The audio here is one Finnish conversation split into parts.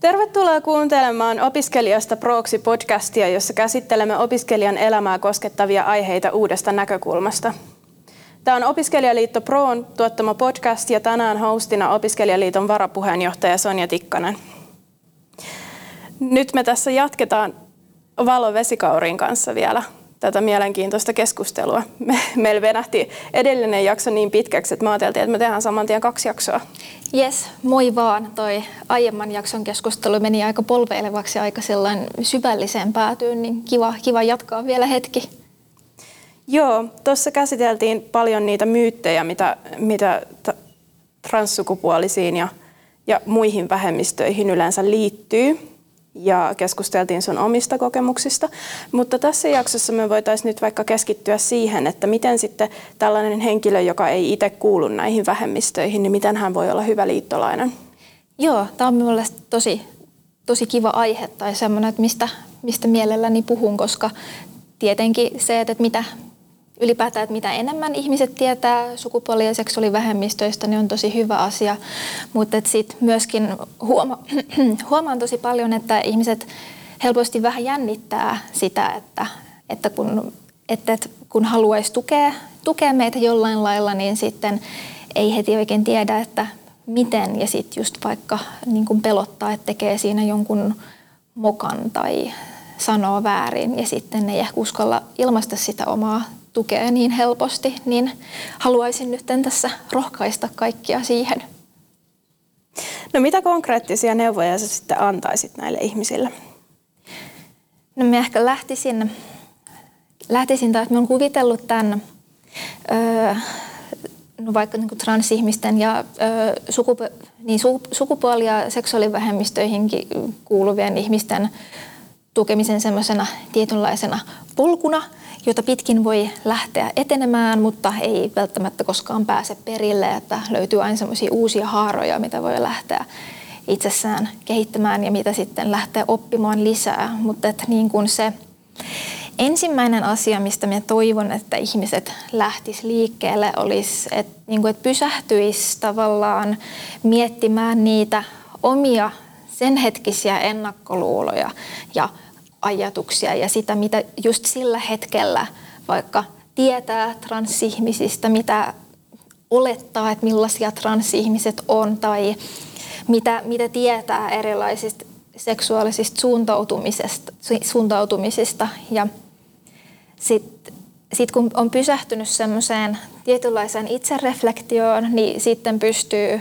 Tervetuloa kuuntelemaan Opiskelijasta Proksi podcastia, jossa käsittelemme opiskelijan elämää koskettavia aiheita uudesta näkökulmasta. Tämä on Opiskelijaliitto Proon tuottama podcast ja tänään hostina Opiskelijaliiton varapuheenjohtaja Sonja Tikkanen. Nyt me tässä jatketaan Valo Vesikaurin kanssa vielä tätä mielenkiintoista keskustelua. Me, meillä venähti edellinen jakso niin pitkäksi, että me ajateltiin, että me tehdään saman tien kaksi jaksoa. Yes, moi vaan. Toi aiemman jakson keskustelu meni aika polveilevaksi aika sellainen syvälliseen päätyyn, niin kiva, kiva jatkaa vielä hetki. Joo, tuossa käsiteltiin paljon niitä myyttejä, mitä, mitä transsukupuolisiin ja, ja muihin vähemmistöihin yleensä liittyy ja keskusteltiin sun omista kokemuksista. Mutta tässä jaksossa me voitaisiin nyt vaikka keskittyä siihen, että miten sitten tällainen henkilö, joka ei itse kuulu näihin vähemmistöihin, niin miten hän voi olla hyvä liittolainen? Joo, tämä on minulle tosi, tosi kiva aihe tai semmoinen, että mistä, mistä mielelläni puhun, koska tietenkin se, että mitä, ylipäätään, että mitä enemmän ihmiset tietää sukupuoli- ja seksuaalivähemmistöistä, niin on tosi hyvä asia. Mutta sitten myöskin huoma- huomaan tosi paljon, että ihmiset helposti vähän jännittää sitä, että, että kun, että kun haluaisi tukea, tukea meitä jollain lailla, niin sitten ei heti oikein tiedä, että miten. Ja sitten just vaikka niin kun pelottaa, että tekee siinä jonkun mokan tai sanoo väärin ja sitten ei ehkä uskalla ilmaista sitä omaa tukea niin helposti, niin haluaisin nyt tässä rohkaista kaikkia siihen. No mitä konkreettisia neuvoja sä sitten antaisit näille ihmisille? No mä ehkä lähtisin, lähtisin tai että mä oon kuvitellut tämän öö, no vaikka niin kuin transihmisten ja öö, sukupu- niin su- sukupuoli- ja seksuaalivähemmistöihinkin kuuluvien ihmisten tukemisen semmoisena tietynlaisena polkuna, jota pitkin voi lähteä etenemään, mutta ei välttämättä koskaan pääse perille, että löytyy aina semmoisia uusia haaroja, mitä voi lähteä itsessään kehittämään ja mitä sitten lähteä oppimaan lisää. Mutta että niin kuin se ensimmäinen asia, mistä minä toivon, että ihmiset lähtis liikkeelle, olisi, että, niin kuin, että pysähtyisi tavallaan miettimään niitä omia sen hetkisiä ennakkoluuloja ja ajatuksia ja sitä, mitä just sillä hetkellä vaikka tietää transihmisistä, mitä olettaa, että millaisia transihmiset on tai mitä, mitä tietää erilaisista seksuaalisista suuntautumisesta, suuntautumisista. Ja sitten sit kun on pysähtynyt semmoiseen tietynlaiseen itsereflektioon, niin sitten pystyy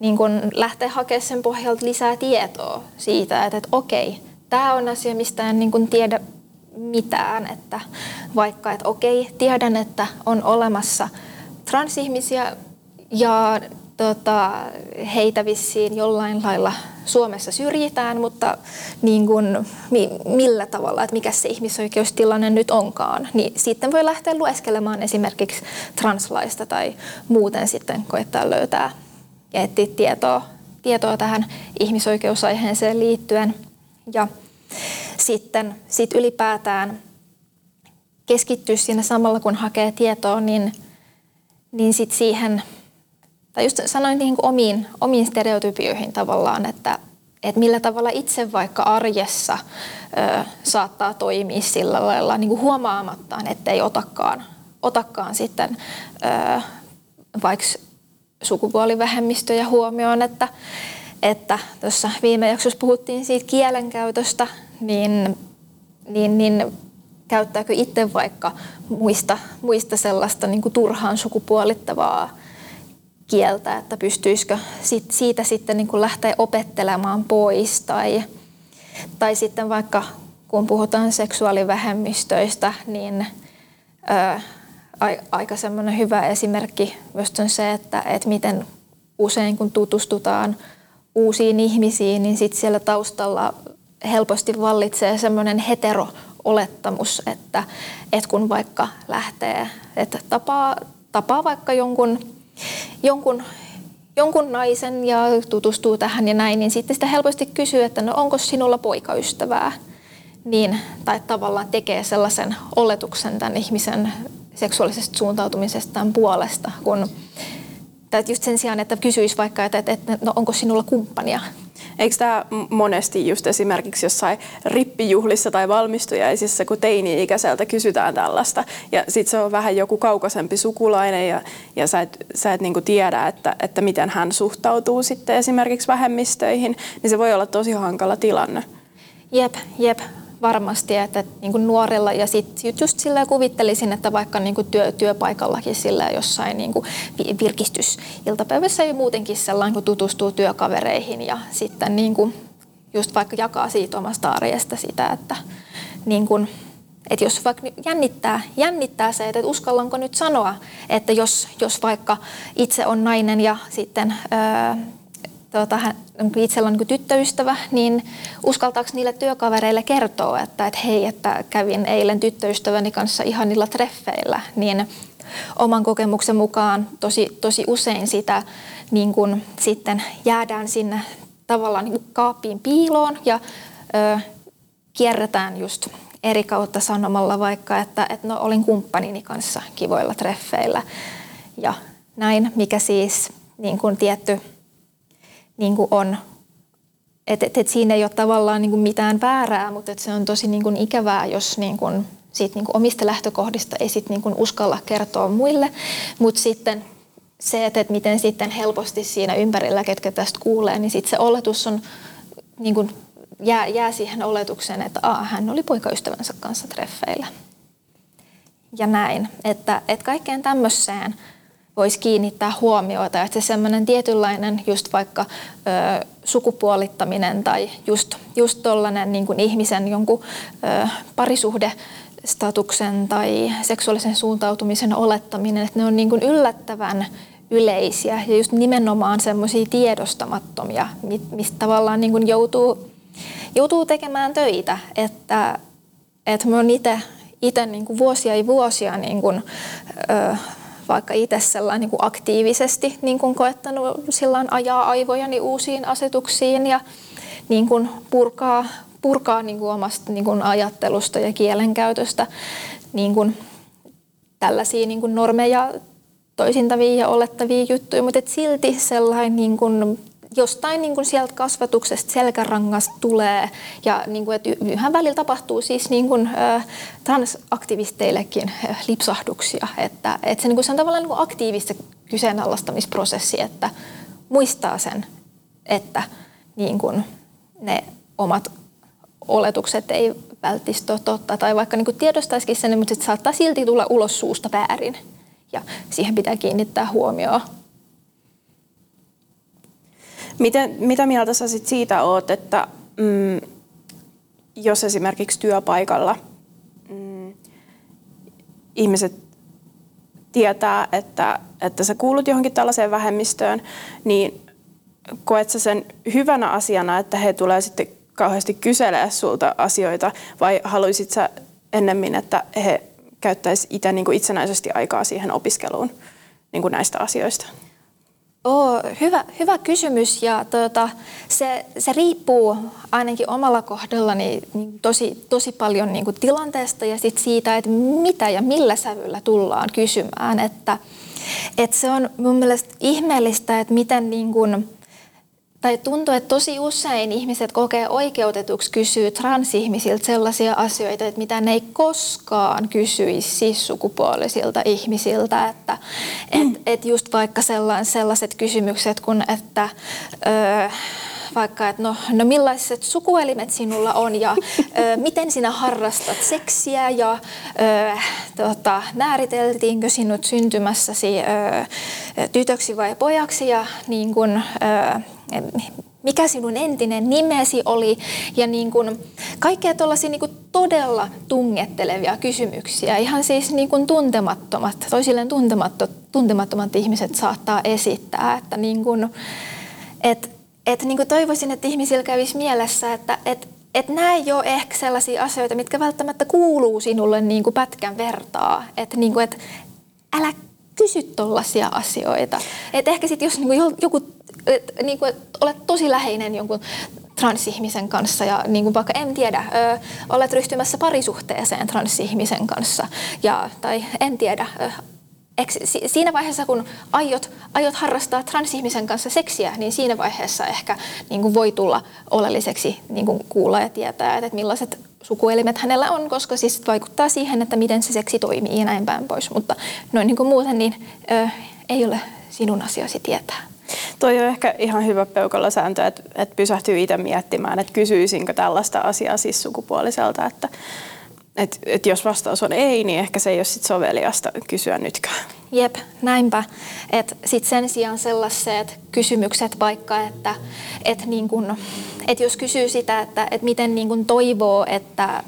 niin kun lähteä hakemaan sen pohjalta lisää tietoa siitä, että, että okei, tämä on asia, mistä en niin kuin tiedä mitään, että vaikka, että okei, tiedän, että on olemassa transihmisiä ja tota, heitä vissiin jollain lailla Suomessa syrjitään, mutta niin kuin, millä tavalla, että mikä se ihmisoikeustilanne nyt onkaan, niin sitten voi lähteä lueskelemaan esimerkiksi translaista tai muuten sitten koettaa löytää ja etsiä tietoa, tietoa tähän ihmisoikeusaiheeseen liittyen. Ja sitten sit ylipäätään keskittyä siinä samalla, kun hakee tietoa, niin, niin sit siihen, tai just sanoin niin kuin omiin, omiin stereotypioihin tavallaan, että, että millä tavalla itse vaikka arjessa ö, saattaa toimia sillä lailla niin kuin huomaamattaan, ettei otakaan, otakaan sitten ö, vaikka sukupuolivähemmistöjä huomioon, että, että tuossa viime jaksossa puhuttiin siitä kielenkäytöstä, niin, niin, niin käyttääkö itse vaikka muista, muista sellaista niin kuin turhaan sukupuolittavaa kieltä, että pystyisikö sit, siitä sitten niin kuin lähteä opettelemaan pois tai, tai sitten vaikka kun puhutaan seksuaalivähemmistöistä, niin ää, aika semmoinen hyvä esimerkki myös on se, että, että miten usein kun tutustutaan uusiin ihmisiin, niin sitten siellä taustalla helposti vallitsee semmoinen hetero-olettamus, että, että kun vaikka lähtee, että tapaa, tapaa vaikka jonkun, jonkun, jonkun naisen ja tutustuu tähän ja näin, niin sitten sitä helposti kysyy, että no onko sinulla poikaystävää? Niin, tai tavallaan tekee sellaisen oletuksen tämän ihmisen seksuaalisesta suuntautumisestaan puolesta, kun tai just sen sijaan, että kysyisi vaikka, että, että, että no, onko sinulla kumppania. Eikö tämä monesti just esimerkiksi jossain rippijuhlissa tai valmistujaisissa, kun teini-ikäiseltä kysytään tällaista, ja sitten se on vähän joku kaukaisempi sukulainen, ja, ja sä et, sä et niinku tiedä, että, että miten hän suhtautuu sitten esimerkiksi vähemmistöihin, niin se voi olla tosi hankala tilanne. Jep, jep varmasti, että niin kuin nuorilla ja sitten just sillä kuvittelisin, että vaikka niin kuin työ, työpaikallakin sillä jossain niin kuin virkistysiltapäivässä ja muutenkin sellainen, kun tutustuu työkavereihin ja sitten niin kuin just vaikka jakaa siitä omasta arjesta sitä, että niin kuin, että jos vaikka jännittää, jännittää se, että uskallanko nyt sanoa, että jos, jos vaikka itse on nainen ja sitten ää, tuota, itsellä on niin tyttöystävä, niin uskaltaako niille työkavereille kertoa, että, että hei, että kävin eilen tyttöystäväni kanssa ihanilla treffeillä, niin oman kokemuksen mukaan tosi, tosi usein sitä niin kun sitten jäädään sinne tavallaan niin kaappiin piiloon ja ö, kierretään just eri kautta sanomalla vaikka, että, että no, olin kumppanini kanssa kivoilla treffeillä. Ja näin, mikä siis niin kuin tietty niin kuin on. Et, et, et siinä ei ole tavallaan niin kuin mitään väärää, mutta et se on tosi niin kuin ikävää, jos niin kuin siitä niin kuin omista lähtökohdista ei sit niin kuin uskalla kertoa muille. Mutta sitten se, että, että miten sitten helposti siinä ympärillä, ketkä tästä kuulee, niin sitten se oletus on, niin kuin jää, jää siihen oletukseen, että Aa, hän oli poikaystävänsä kanssa treffeillä. Ja näin, että, että kaikkeen tämmöiseen – voisi kiinnittää huomiota. Että se semmoinen tietynlainen just vaikka ö, sukupuolittaminen tai just, just tollainen niin kuin ihmisen jonkun ö, parisuhde statuksen tai seksuaalisen suuntautumisen olettaminen, että ne on niin kuin yllättävän yleisiä ja just nimenomaan semmoisia tiedostamattomia, mistä tavallaan niin kuin joutuu, joutuu tekemään töitä, että, että mä oon itse niin vuosia ja vuosia niin kuin, ö, vaikka itse niin kuin aktiivisesti niin kuin koettanut silloin ajaa aivojani uusiin asetuksiin ja niin kuin purkaa, purkaa niin kuin omasta niin kuin ajattelusta ja kielenkäytöstä niin kuin tällaisia niin kuin normeja toisintavia ja olettavia juttuja, mutta silti sellainen niin kuin jostain niin kuin sieltä kasvatuksesta selkärangasta tulee ja niin kuin, että yhä välillä tapahtuu siis niin kuin, äh, transaktivisteillekin äh, lipsahduksia, että, että se, niin kuin, se on tavallaan niin kuin aktiivista kyseenalaistamisprosessi, että muistaa sen, että niin kuin ne omat oletukset ei välttämättä totta tai vaikka niin kuin tiedostaisikin sen, mutta se saattaa silti tulla ulos suusta väärin ja siihen pitää kiinnittää huomioon. Miten, mitä mieltä sä sit siitä oot, että mm, jos esimerkiksi työpaikalla mm, ihmiset tietää, että, että sä kuulut johonkin tällaiseen vähemmistöön, niin koet sä sen hyvänä asiana, että he tulee sitten kauheasti kyselee sulta asioita, vai haluaisit sä ennemmin, että he käyttäisi itse niin kuin itsenäisesti aikaa siihen opiskeluun niin kuin näistä asioista? Oh, hyvä, hyvä kysymys ja tuota, se, se riippuu ainakin omalla kohdallani niin tosi, tosi paljon niin kuin tilanteesta ja sit siitä, että mitä ja millä sävyllä tullaan kysymään. Että, että se on mun mielestä ihmeellistä, että miten niin kuin, tai tuntuu, että tosi usein ihmiset kokee oikeutetuksi kysyä transihmisiltä sellaisia asioita, että mitä ne ei koskaan kysyisi cis-sukupuolisilta ihmisiltä. Että et, et just vaikka sellaiset kysymykset kuin, että... Öö, vaikka, että no, no millaiset sukuelimet sinulla on ja ö, miten sinä harrastat seksiä ja ö, tota, määriteltiinkö sinut syntymässäsi ö, tytöksi vai pojaksi ja niin kun, ö, mikä sinun entinen nimesi oli ja niin kuin kaikkea tuollaisia niin kuin todella tungettelevia kysymyksiä. Ihan siis niin kuin tuntemattomat, toisilleen tuntemattomat, tuntemattomat ihmiset saattaa esittää. Että niin kuin, et, et niin kuin toivoisin, että ihmisillä kävisi mielessä, että et, et nämä ei ole ehkä sellaisia asioita, mitkä välttämättä kuuluu sinulle niin kuin pätkän vertaa. Että niin kuin, et, älä kysy tuollaisia asioita. Et ehkä sitten jos niin kuin joku et, niin kuin, että olet tosi läheinen jonkun transihmisen kanssa ja niin kuin vaikka en tiedä, ö, olet ryhtymässä parisuhteeseen transihmisen kanssa ja, tai en tiedä, ö, Eikö siinä vaiheessa, kun aiot, aiot harrastaa transihmisen kanssa seksiä, niin siinä vaiheessa ehkä niin kuin voi tulla oleelliseksi niin kuin kuulla ja tietää, että millaiset sukuelimet hänellä on, koska siis vaikuttaa siihen, että miten se seksi toimii ja näin päin pois. Mutta noin niin kuin muuten, niin ö, ei ole sinun asiasi tietää. Toi on ehkä ihan hyvä peukalosääntö, että, että pysähtyy itse miettimään, että kysyisinkö tällaista asiaa siis sukupuoliselta, että, että, että jos vastaus on ei, niin ehkä se ei ole sit soveliasta kysyä nytkään. Jep, näinpä. Sitten sen sijaan sellaiset kysymykset vaikka, että et niin kun, et jos kysyy sitä, että et miten niin kun toivoo, että,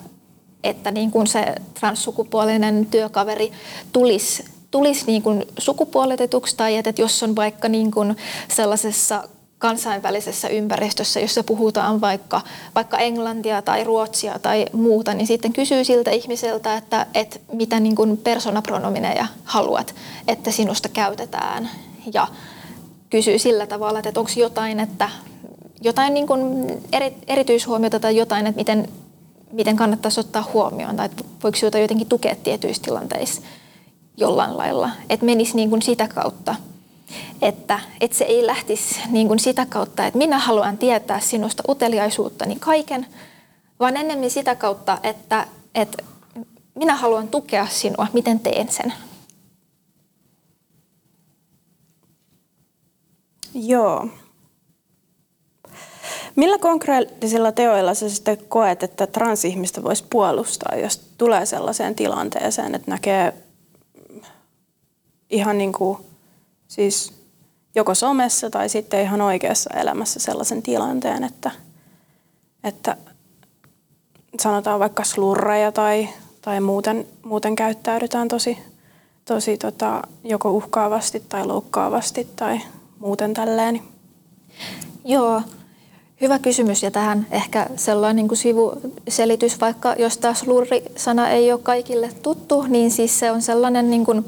että niin kun se transsukupuolinen työkaveri tulisi tulisi niin kuin sukupuolitetuksi tai että jos on vaikka niin kuin sellaisessa kansainvälisessä ympäristössä, jossa puhutaan vaikka, vaikka englantia tai ruotsia tai muuta, niin sitten kysyy siltä ihmiseltä, että, että mitä niin kuin persoonapronomineja haluat, että sinusta käytetään. Ja kysyy sillä tavalla, että onko jotain, että jotain niin kuin eri, erityishuomiota tai jotain, että miten, miten kannattaisi ottaa huomioon tai voiko jotain jotenkin tukea tietyissä tilanteissa jollain lailla. Että menisi niin kuin sitä kautta – että, että se ei lähtisi niin kuin sitä kautta, että minä haluan tietää sinusta uteliaisuuttani kaiken, vaan ennemmin sitä kautta, että, että minä haluan tukea sinua, miten teen sen. Joo. Millä konkreettisilla teoilla sä sitten koet, että transihmistä voisi puolustaa, jos tulee sellaiseen tilanteeseen, että näkee ihan niin kuin, siis joko somessa tai sitten ihan oikeassa elämässä sellaisen tilanteen, että, että sanotaan vaikka slurreja tai, tai muuten, muuten käyttäydytään tosi, tosi tota, joko uhkaavasti tai loukkaavasti tai muuten tälleen. Joo, Hyvä kysymys ja tähän ehkä sellainen niin kuin sivuselitys, vaikka jos taas lurri-sana ei ole kaikille tuttu, niin siis se on sellainen niin kuin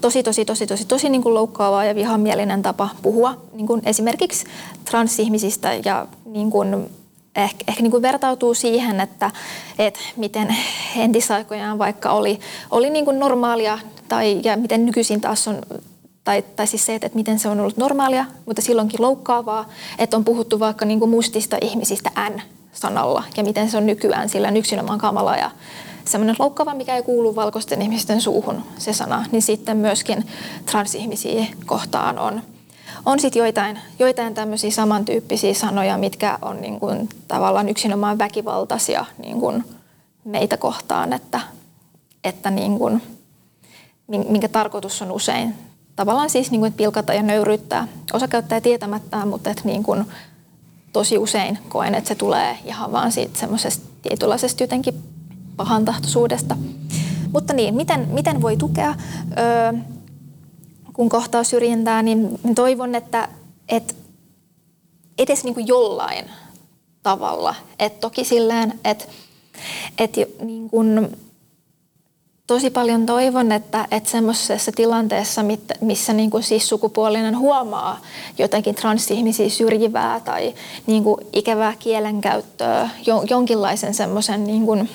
tosi, tosi, tosi, tosi, tosi niin kuin loukkaava ja vihamielinen tapa puhua niin kuin esimerkiksi transihmisistä ja niin kuin ehkä, ehkä niin kuin vertautuu siihen, että, että miten entisaikojaan vaikka oli, oli niin kuin normaalia tai ja miten nykyisin taas on tai, tai siis se, että, että miten se on ollut normaalia, mutta silloinkin loukkaavaa, että on puhuttu vaikka niin kuin mustista ihmisistä N-sanalla ja miten se on nykyään sillä yksinomaan kamala ja semmoinen loukkaava, mikä ei kuulu valkoisten ihmisten suuhun, se sana, niin sitten myöskin transihmisiä kohtaan on, on sitten joitain, joitain tämmöisiä samantyyppisiä sanoja, mitkä on niin kuin tavallaan yksinomaan väkivaltaisia niin kuin meitä kohtaan, että, että niin kuin, minkä tarkoitus on usein tavallaan siis niin kuin, että pilkata ja nöyryyttää. Osa käyttää tietämättään, mutta että niin kuin, tosi usein koen, että se tulee ihan vaan siitä semmoisesta tietynlaisesta jotenkin pahantahtoisuudesta. Mutta niin, miten, miten voi tukea, öö, kun kohtaa syrjintää, niin toivon, että, että edes niin kuin jollain tavalla. Et toki silleen, että, että niin kuin, tosi paljon toivon, että, että semmoisessa tilanteessa, missä niin kuin siis sukupuolinen huomaa jotakin transihmisiä syrjivää tai niin kuin ikävää kielenkäyttöä, jonkinlaisen semmoisen niin kuin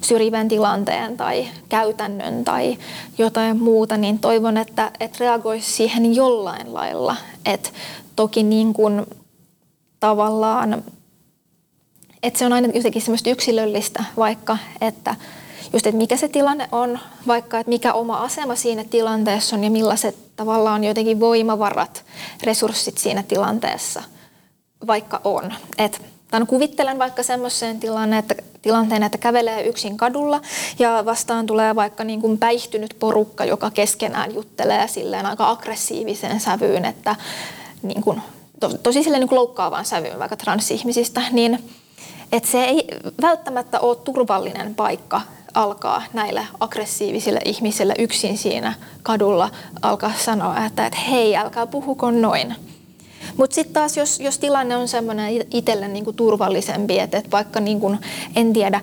syrjivän tilanteen tai käytännön tai jotain muuta, niin toivon, että, että reagoisi siihen jollain lailla. Et toki niin kuin tavallaan, että se on aina jotenkin semmoista yksilöllistä, vaikka että – just, että mikä se tilanne on, vaikka että mikä oma asema siinä tilanteessa on ja millaiset tavallaan jotenkin voimavarat, resurssit siinä tilanteessa vaikka on. Et, tämän kuvittelen vaikka semmoiseen tilanne, että, tilanteen, että kävelee yksin kadulla ja vastaan tulee vaikka niin kuin päihtynyt porukka, joka keskenään juttelee silleen aika aggressiiviseen sävyyn, että niin kuin, to, tosi silleen niin kuin loukkaavaan sävyyn vaikka transihmisistä, niin että se ei välttämättä ole turvallinen paikka alkaa näille aggressiivisille ihmisille yksin siinä kadulla alkaa sanoa, että, että hei, älkää puhuko noin. Mutta sitten taas, jos, jos tilanne on semmoinen itselle niinku turvallisempi, että et vaikka niinku, en tiedä,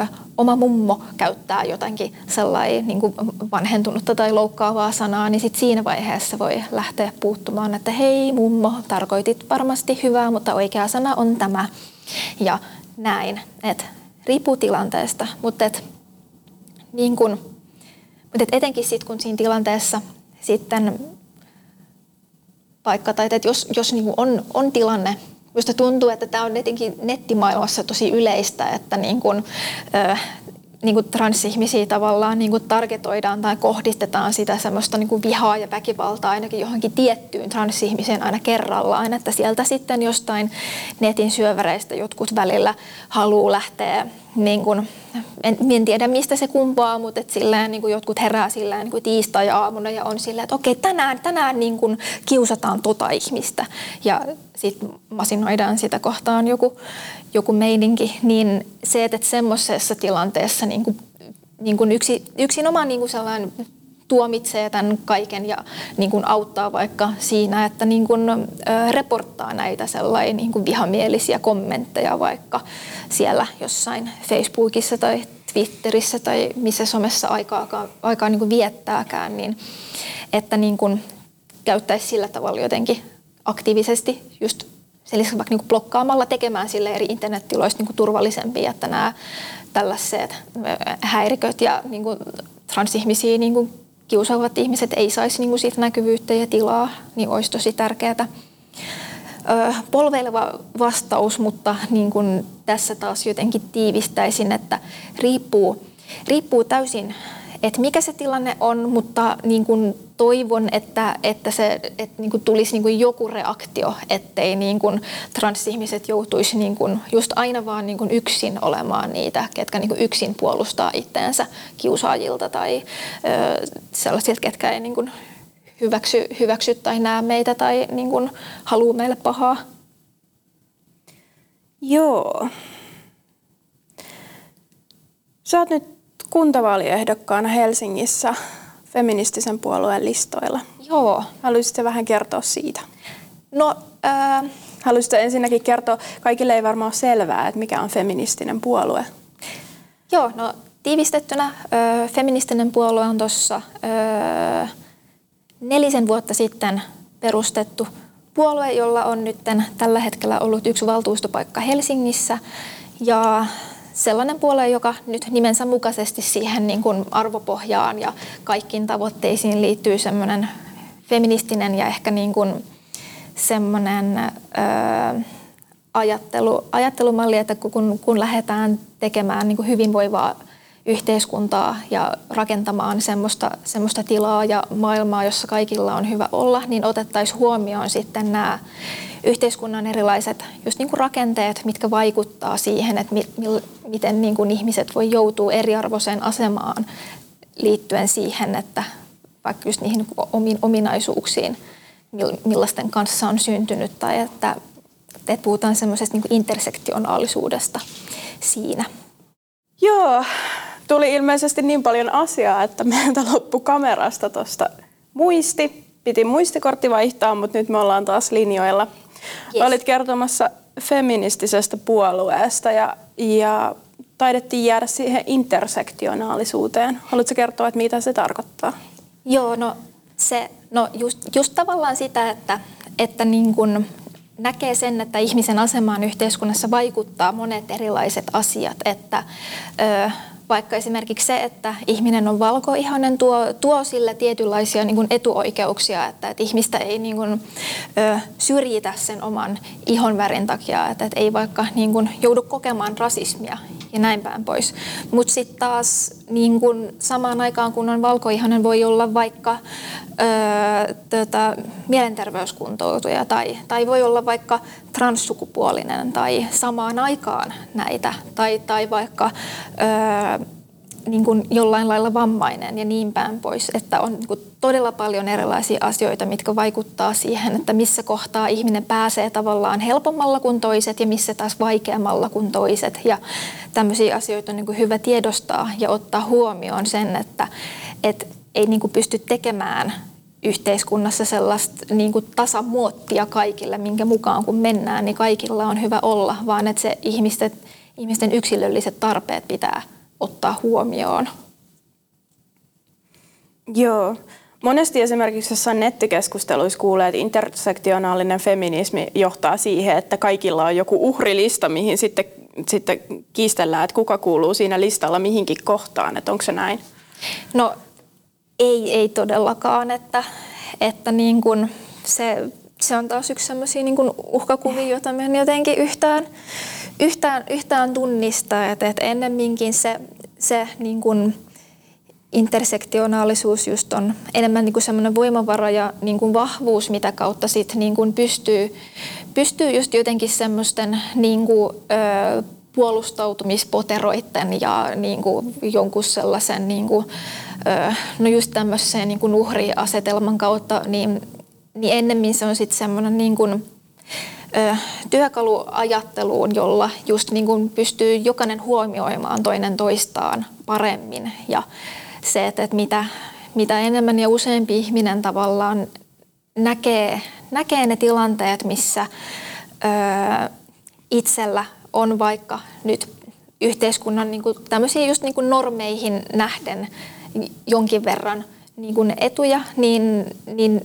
ö, oma mummo käyttää jotakin sellainen niinku vanhentunutta tai loukkaavaa sanaa, niin sit siinä vaiheessa voi lähteä puuttumaan, että hei mummo, tarkoitit varmasti hyvää, mutta oikea sana on tämä. Ja näin, että riippuu tilanteesta, mutta niin kun, mutta etenkin sitten kun siinä tilanteessa sitten vaikka, tai että jos, jos niin on, on tilanne, Minusta tuntuu, että tämä on etenkin nettimaailmassa tosi yleistä, että niin kuin, niin kuin transihmisiä tavallaan niin kuin targetoidaan tai kohdistetaan sitä semmoista niin kuin vihaa ja väkivaltaa ainakin johonkin tiettyyn transihmiseen aina kerrallaan, että sieltä sitten jostain netin syöväreistä jotkut välillä haluaa lähteä niin kuin, en, en tiedä mistä se kumpaa, mutta et silleen, niin kuin jotkut herää silleen niin kuin tiistai-aamuna ja on silleen, että okei tänään, tänään niin kuin kiusataan tota ihmistä. Ja sitten masinoidaan sitä kohtaan joku, joku meininki, niin se, että semmoisessa tilanteessa niin kuin, niin kuin yksi, yksinomaan niin kuin sellainen tuomitsee tämän kaiken ja niin kuin auttaa vaikka siinä, että niin kuin, reporttaa näitä sellaisia niin kuin vihamielisiä kommentteja vaikka siellä jossain Facebookissa tai Twitterissä tai missä somessa aikaa, aikaa niin kuin viettääkään, niin että niin kuin käyttäisi sillä tavalla jotenkin aktiivisesti just sen lisäksi vaikka niin blokkaamalla tekemään sille eri internettiloista niin turvallisempia, että nämä tällaiset häiriköt ja niin kuin transihmisiä niin kuin kiusaavat ihmiset ei saisi niin kuin siitä näkyvyyttä ja tilaa, niin olisi tosi tärkeää. Polveileva vastaus, mutta niin kuin tässä taas jotenkin tiivistäisin, että riippuu, riippuu täysin että mikä se tilanne on, mutta niin kuin toivon, että, että, se, että niin kuin tulisi niin kuin joku reaktio, ettei niin kuin transihmiset joutuisi niin kuin just aina vaan niin kuin yksin olemaan niitä, ketkä niin kuin yksin puolustaa itteensä kiusaajilta tai ö, sellaisilta, ketkä ei niin kuin hyväksy, hyväksy tai näe meitä tai niin kuin haluaa meille pahaa. Joo. Sä oot nyt kuntavaaliehdokkaana Helsingissä feministisen puolueen listoilla. Joo. Haluaisitko vähän kertoa siitä? No, äh... Haluaisitko ensinnäkin kertoa, kaikille ei varmaan ole selvää, että mikä on feministinen puolue? Joo, no tiivistettynä ö, feministinen puolue on tuossa nelisen vuotta sitten perustettu puolue, jolla on nyt tällä hetkellä ollut yksi valtuustopaikka Helsingissä. Ja sellainen puolue, joka nyt nimensä mukaisesti siihen niin kuin arvopohjaan ja kaikkiin tavoitteisiin liittyy semmoinen feministinen ja ehkä niin kuin semmoinen ö, ajattelu, ajattelumalli, että kun, kun lähdetään tekemään niin kuin hyvinvoivaa yhteiskuntaa ja rakentamaan semmoista, semmoista tilaa ja maailmaa, jossa kaikilla on hyvä olla, niin otettaisiin huomioon sitten nämä yhteiskunnan erilaiset just niin kuin rakenteet, mitkä vaikuttaa siihen, että mi, mi, miten niin kuin ihmiset voi joutua eriarvoiseen asemaan liittyen siihen, että vaikka just niihin omiin ominaisuuksiin, millaisten kanssa on syntynyt tai että, että puhutaan semmoisesta niin intersektionaalisuudesta siinä. Joo, tuli ilmeisesti niin paljon asiaa, että meiltä loppu kamerasta tuosta muisti. Piti muistikortti vaihtaa, mutta nyt me ollaan taas linjoilla. Yes. Olit kertomassa feministisestä puolueesta ja, ja taidettiin jäädä siihen intersektionaalisuuteen. Haluatko kertoa, että mitä se tarkoittaa? Joo, no, se, no just, just tavallaan sitä, että, että niin kun näkee sen, että ihmisen asemaan yhteiskunnassa vaikuttaa monet erilaiset asiat, että ö, vaikka esimerkiksi se, että ihminen on valkoihoinen, tuo, tuo sille tietynlaisia niin kuin etuoikeuksia, että, että ihmistä ei niin kuin, ö, syrjitä sen oman ihonvärin takia, että, että ei vaikka niin kuin, joudu kokemaan rasismia ja näin päin pois. Mutta sitten taas niin kun samaan aikaan, kun on valkoihonen, voi olla vaikka öö, tota, mielenterveyskuntoutuja tai, tai voi olla vaikka transsukupuolinen tai samaan aikaan näitä tai, tai vaikka öö, niin kuin jollain lailla vammainen ja niin päin pois, että on niin kuin todella paljon erilaisia asioita, mitkä vaikuttaa siihen, että missä kohtaa ihminen pääsee tavallaan helpommalla kuin toiset ja missä taas vaikeammalla kuin toiset. Ja tämmöisiä asioita on niin kuin hyvä tiedostaa ja ottaa huomioon sen, että, että ei niin kuin pysty tekemään yhteiskunnassa sellaista niin kuin tasamuottia kaikille, minkä mukaan kun mennään, niin kaikilla on hyvä olla, vaan että se ihmisten, ihmisten yksilölliset tarpeet pitää ottaa huomioon. Joo. Monesti esimerkiksi jossain nettikeskusteluissa kuulee, että intersektionaalinen feminismi johtaa siihen, että kaikilla on joku uhrilista, mihin sitten, sitten kiistellään, että kuka kuuluu siinä listalla mihinkin kohtaan. Että onko se näin? No Ei, ei todellakaan, että, että niin kuin se, se on taas yksi sellaisia niin kuin uhkakuvia, joita me en jotenkin yhtään, yhtään, yhtään tunnista, että, että ennemminkin se, se niin kuin intersektionaalisuus just on enemmän niin kuin semmoinen voimavara ja niin kuin vahvuus, mitä kautta sit niin kuin pystyy, pystyy just jotenkin semmoisten niin kuin, ö, puolustautumispoteroiden ja niin kuin jonkun sellaisen niin kuin, ö, no just tämmöiseen niin kuin uhriasetelman kautta, niin, niin ennemmin se on sitten semmoinen niin kuin, työkaluajatteluun, jolla just niin kuin pystyy jokainen huomioimaan toinen toistaan paremmin. Ja se, että, että mitä, mitä enemmän ja useampi ihminen tavallaan näkee, näkee ne tilanteet, missä ö, itsellä on vaikka nyt yhteiskunnan niin kuin, tämmöisiin just niin kuin normeihin nähden jonkin verran niin kuin etuja, niin, niin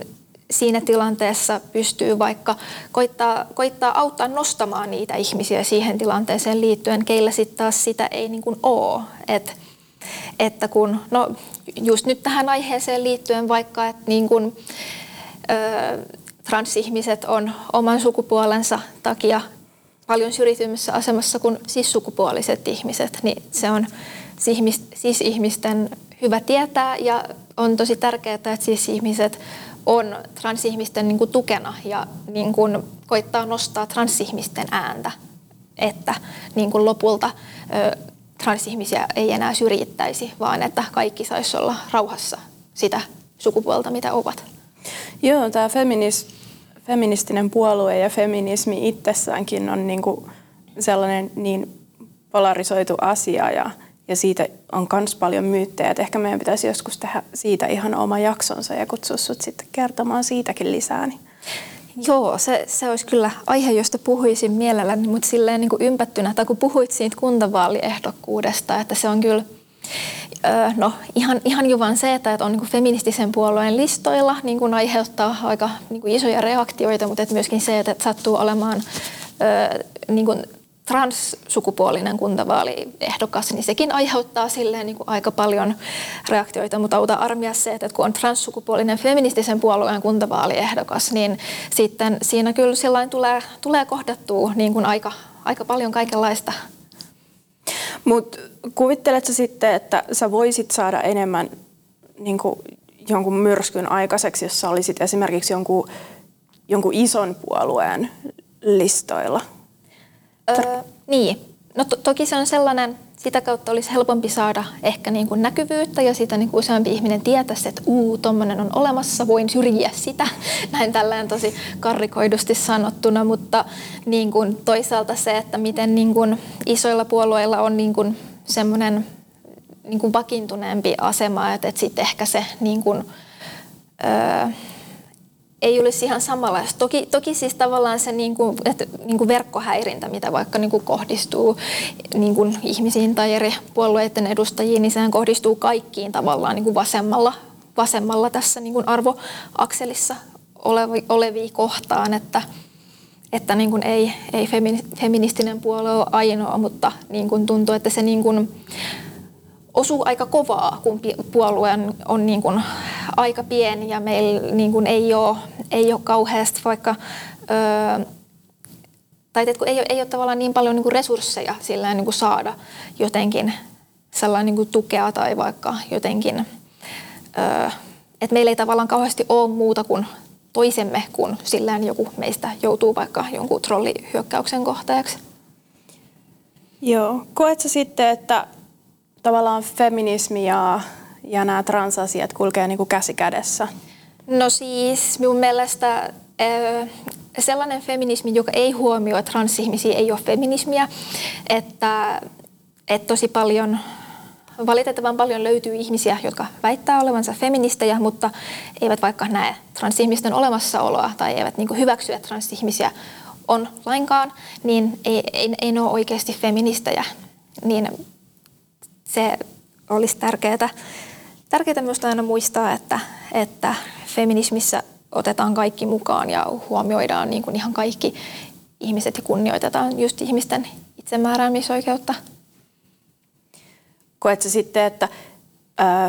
siinä tilanteessa pystyy vaikka koittaa, koittaa auttaa nostamaan niitä ihmisiä siihen tilanteeseen liittyen, keillä sitten taas sitä ei niin kuin ole. Et, että kun, no just nyt tähän aiheeseen liittyen vaikka, että niin kuin, ö, transihmiset on oman sukupuolensa takia paljon syrjitymmässä asemassa kuin cis-sukupuoliset ihmiset, niin se on cis-ihmisten hyvä tietää ja on tosi tärkeää, että cis-ihmiset on transihmisten niin kuin tukena ja niin kuin koittaa nostaa transihmisten ääntä, että niin kuin lopulta ö, transihmisiä ei enää syrjittäisi, vaan että kaikki saisi olla rauhassa sitä sukupuolta, mitä ovat. Joo, tämä feminis, feministinen puolue ja feminismi itsessäänkin on niinku sellainen niin polarisoitu asia ja, ja siitä on myös paljon myyttejä. Että ehkä meidän pitäisi joskus tehdä siitä ihan oma jaksonsa ja kutsua sut sitten kertomaan siitäkin lisää. Niin Joo, se, se olisi kyllä aihe, josta puhuisin mielelläni, mutta silleen niin kuin ympättynä, tai kun puhuit siitä kuntavaaliehdokkuudesta, että se on kyllä, öö, no ihan, ihan jo vaan se, että on niin kuin feministisen puolueen listoilla, niin kuin aiheuttaa aika niin kuin isoja reaktioita, mutta että myöskin se, että sattuu olemaan öö, niin kuin transsukupuolinen kuntavaaliehdokas, niin sekin aiheuttaa silleen niin kuin aika paljon reaktioita, mutta auta armia se, että kun on transsukupuolinen feministisen puolueen kuntavaaliehdokas, niin sitten siinä kyllä sillain tulee, tulee kohdattua niin kuin aika, aika paljon kaikenlaista. Mutta kuvitteletko sitten, että sä voisit saada enemmän niin kuin jonkun myrskyn aikaiseksi, jos sä olisit esimerkiksi jonkun, jonkun ison puolueen listoilla? Öö, niin. No to- toki se on sellainen, sitä kautta olisi helpompi saada ehkä niin kuin näkyvyyttä ja sitä niin kuin useampi ihminen tietäisi, että uu, tuommoinen on olemassa, voin syrjiä sitä. Näin tällään tosi karrikoidusti sanottuna, mutta niin kuin toisaalta se, että miten niin kuin isoilla puolueilla on niin kuin semmoinen niin kuin vakiintuneempi asema, että, että sitten ehkä se niin kuin, öö, ei olisi ihan samanlaista. Toki, toki siis tavallaan se niin kuin, että, niin kuin verkkohäirintä, mitä vaikka niin kuin kohdistuu niin kuin ihmisiin tai eri puolueiden edustajiin, niin sehän kohdistuu kaikkiin tavallaan niin kuin vasemmalla, vasemmalla tässä niin kuin arvoakselissa olevi, olevia kohtaan, että, että niin kuin ei, ei feministinen puolue ole ainoa, mutta niin kuin tuntuu, että se niin kuin, osuu aika kovaa, kun puolue on niin kuin aika pieni ja meillä niin kuin ei, ole, ei ole kauheasti vaikka... Öö, tai että kun ei, ole, ei ole tavallaan niin paljon niin kuin resursseja sillä niin kuin saada jotenkin sellainen niin kuin tukea tai vaikka jotenkin, öö, että meillä ei tavallaan kauheasti ole muuta kuin toisemme, kun sillään joku meistä joutuu vaikka jonkun trollihyökkäyksen kohteeksi. Joo. Koetko sitten, että tavallaan feminismi ja, ja nämä transasiat kulkee niin kuin käsi kädessä? No siis minun mielestä sellainen feminismi, joka ei huomioi transihmisiä, ei ole feminismiä. Että, että tosi paljon, valitettavan paljon löytyy ihmisiä, jotka väittää olevansa feministejä, mutta eivät vaikka näe transihmisten olemassaoloa tai eivät niin hyväksy, että transihmisiä on lainkaan, niin ei, ei, ei ole oikeasti feministejä. Niin se olisi tärkeää, tärkeää myös aina muistaa, että, että feminismissä otetaan kaikki mukaan ja huomioidaan niin kuin ihan kaikki ihmiset ja kunnioitetaan just ihmisten itsemääräämisoikeutta. Koetko sitten, että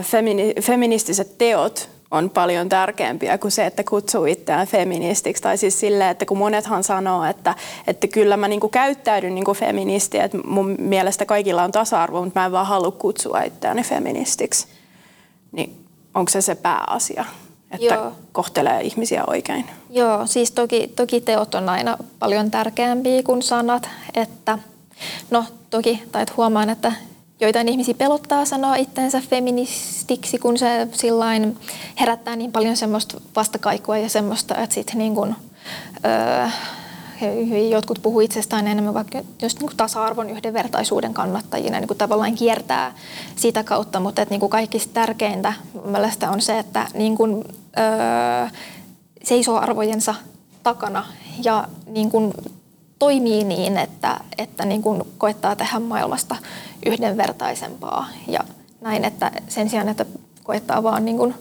femini- feministiset teot on paljon tärkeämpiä kuin se, että kutsuu itseään feministiksi. Tai siis sille, että kun monethan sanoo, että, että kyllä mä niinku käyttäydyn niinku feministi, että mun mielestä kaikilla on tasa-arvo, mutta mä en vaan halua kutsua itseäni feministiksi. Niin onko se se pääasia, että Joo. kohtelee ihmisiä oikein? Joo, siis toki, toki teot on aina paljon tärkeämpiä kuin sanat, että no toki, tai huomaan, että joitain ihmisiä pelottaa sanoa itseensä feministiksi, kun se sillain herättää niin paljon semmoista vastakaikua ja semmoista, että sitten niin kuin, öö, jotkut puhuu itsestään enemmän vaikka just niin kuin tasa-arvon yhdenvertaisuuden kannattajina, niin kuin tavallaan kiertää sitä kautta, mutta että niin kuin kaikista tärkeintä mielestä on se, että niin kuin, öö, seisoo arvojensa takana ja niin kuin toimii niin, että, että niin kuin koettaa tehdä maailmasta yhdenvertaisempaa. Ja näin, että sen sijaan, että koettaa vaan niin kuin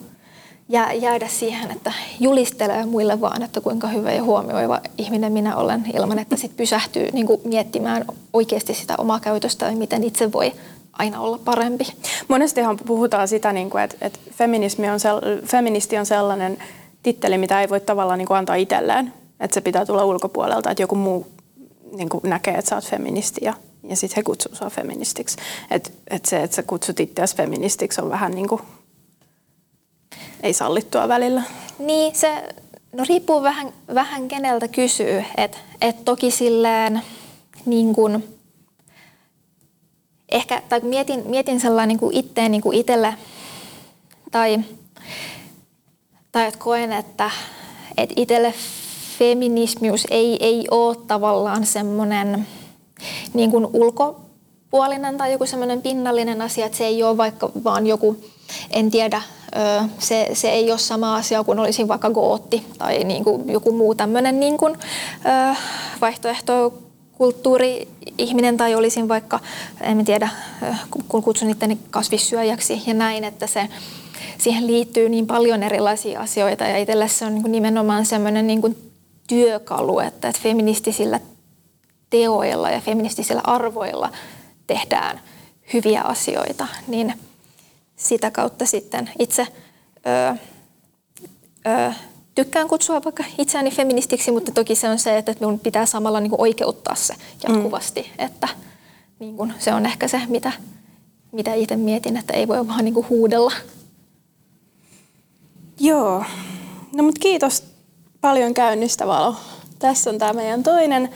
jäädä siihen, että julistelee muille vaan, että kuinka hyvä ja huomioiva ihminen minä olen, ilman että sitten pysähtyy niin kuin miettimään oikeasti sitä omaa käytöstä ja miten itse voi aina olla parempi. Monestihan puhutaan sitä, niin kuin, että, että feminismi on sel, feministi on sellainen titteli, mitä ei voi tavallaan niin kuin antaa itselleen. Että se pitää tulla ulkopuolelta, että joku muu niin kuin näkee, että sä oot feministi ja, ja sitten he kutsuu sua feministiksi. Että et se, että sä kutsut itseäsi feministiksi on vähän niin kuin ei sallittua välillä. Niin, se no riippuu vähän, vähän keneltä kysyy. Että et toki silleen niin kuin, ehkä, tai mietin, mietin sellainen niin kuin itteen niin kuin itselle, tai, tai että koen, että, että itselle feminismius ei, ei ole tavallaan semmoinen niin kuin ulkopuolinen tai joku semmoinen pinnallinen asia, että se ei ole vaikka vaan joku, en tiedä, se, se ei ole sama asia kuin olisin vaikka gootti tai niin kuin joku muu tämmöinen niin kuin, vaihtoehto kulttuuri-ihminen tai olisin vaikka, en tiedä, kun kutsun itteni kasvissyöjäksi ja näin, että se, siihen liittyy niin paljon erilaisia asioita ja itselle se on niin nimenomaan semmoinen niin työkalu, että, että feministisillä teoilla ja feministisillä arvoilla tehdään hyviä asioita, niin sitä kautta sitten itse ö, ö, tykkään kutsua vaikka itseäni feministiksi, mutta toki se on se, että minun pitää samalla niin kuin oikeuttaa se jatkuvasti, mm. että niin kuin, se on ehkä se, mitä, mitä itse mietin, että ei voi vaan niin kuin huudella. Joo, no mutta kiitos paljon käynnistä Valo. Tässä on tämä meidän toinen,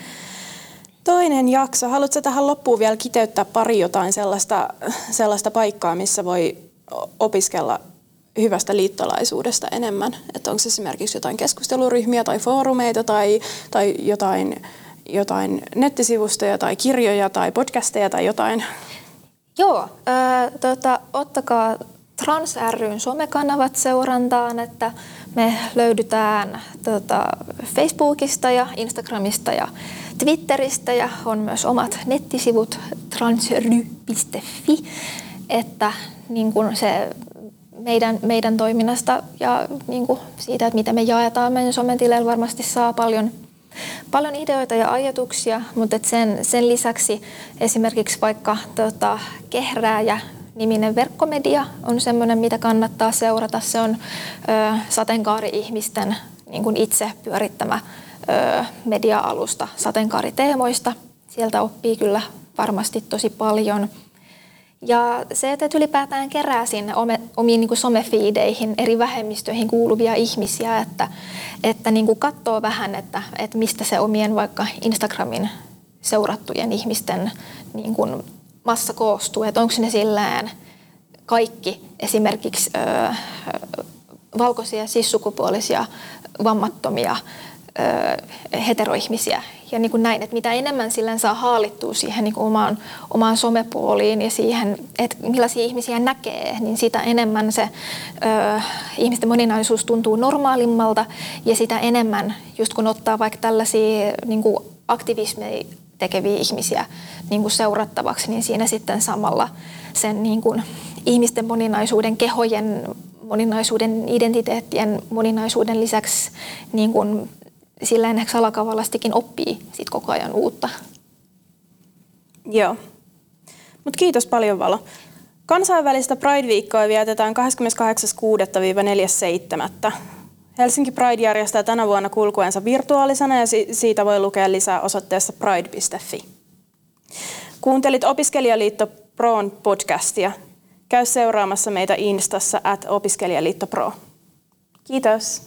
toinen jakso. Haluatko tähän loppuun vielä kiteyttää pari jotain sellaista, sellaista paikkaa, missä voi opiskella hyvästä liittolaisuudesta enemmän? Että onko esimerkiksi jotain keskusteluryhmiä tai foorumeita tai, tai jotain, jotain nettisivustoja tai kirjoja tai podcasteja tai jotain? Joo, äh, tota, ottakaa Trans ryn somekanavat seurantaan, että me löydytään tota, Facebookista ja Instagramista ja Twitteristä ja on myös omat nettisivut transry.fi, että niin kuin se meidän, meidän toiminnasta ja niin kuin siitä, että mitä me jaetaan meidän sometileillä varmasti saa paljon, paljon ideoita ja ajatuksia, mutta sen, sen lisäksi esimerkiksi vaikka tota, kehrääjä niminen verkkomedia on sellainen, mitä kannattaa seurata. Se on ö, sateenkaari-ihmisten niin kuin itse pyörittämä media-alusta sateenkaariteemoista. Sieltä oppii kyllä varmasti tosi paljon. Ja se, että ylipäätään kerää sinne omiin niin somefiideihin eri vähemmistöihin kuuluvia ihmisiä, että, että niin kuin katsoo vähän, että, että mistä se omien vaikka Instagramin seurattujen ihmisten niin kuin massa koostuu, että onko ne sillään kaikki esimerkiksi ö, valkoisia, sissukupuolisia, vammattomia, ö, heteroihmisiä. Ja niin kuin näin, että mitä enemmän sillä saa haalittua siihen niin kuin omaan, omaan somepuoliin ja siihen, että millaisia ihmisiä näkee, niin sitä enemmän se ö, ihmisten moninaisuus tuntuu normaalimmalta ja sitä enemmän, just kun ottaa vaikka tällaisia niin kuin aktivismeja tekeviä ihmisiä niin kuin seurattavaksi, niin siinä sitten samalla sen niin kuin ihmisten moninaisuuden, kehojen moninaisuuden, identiteettien moninaisuuden lisäksi niin kuin sillä ehkä salakavallastikin oppii sit koko ajan uutta. Joo. Mutta kiitos paljon Valo. Kansainvälistä Pride-viikkoa vietetään 28.6.-4.7. Helsinki Pride järjestää tänä vuonna kulkuensa virtuaalisena ja siitä voi lukea lisää osoitteessa pride.fi. Kuuntelit Opiskelijaliitto Proon podcastia. Käy seuraamassa meitä Instassa at Opiskelijaliitto Pro. Kiitos.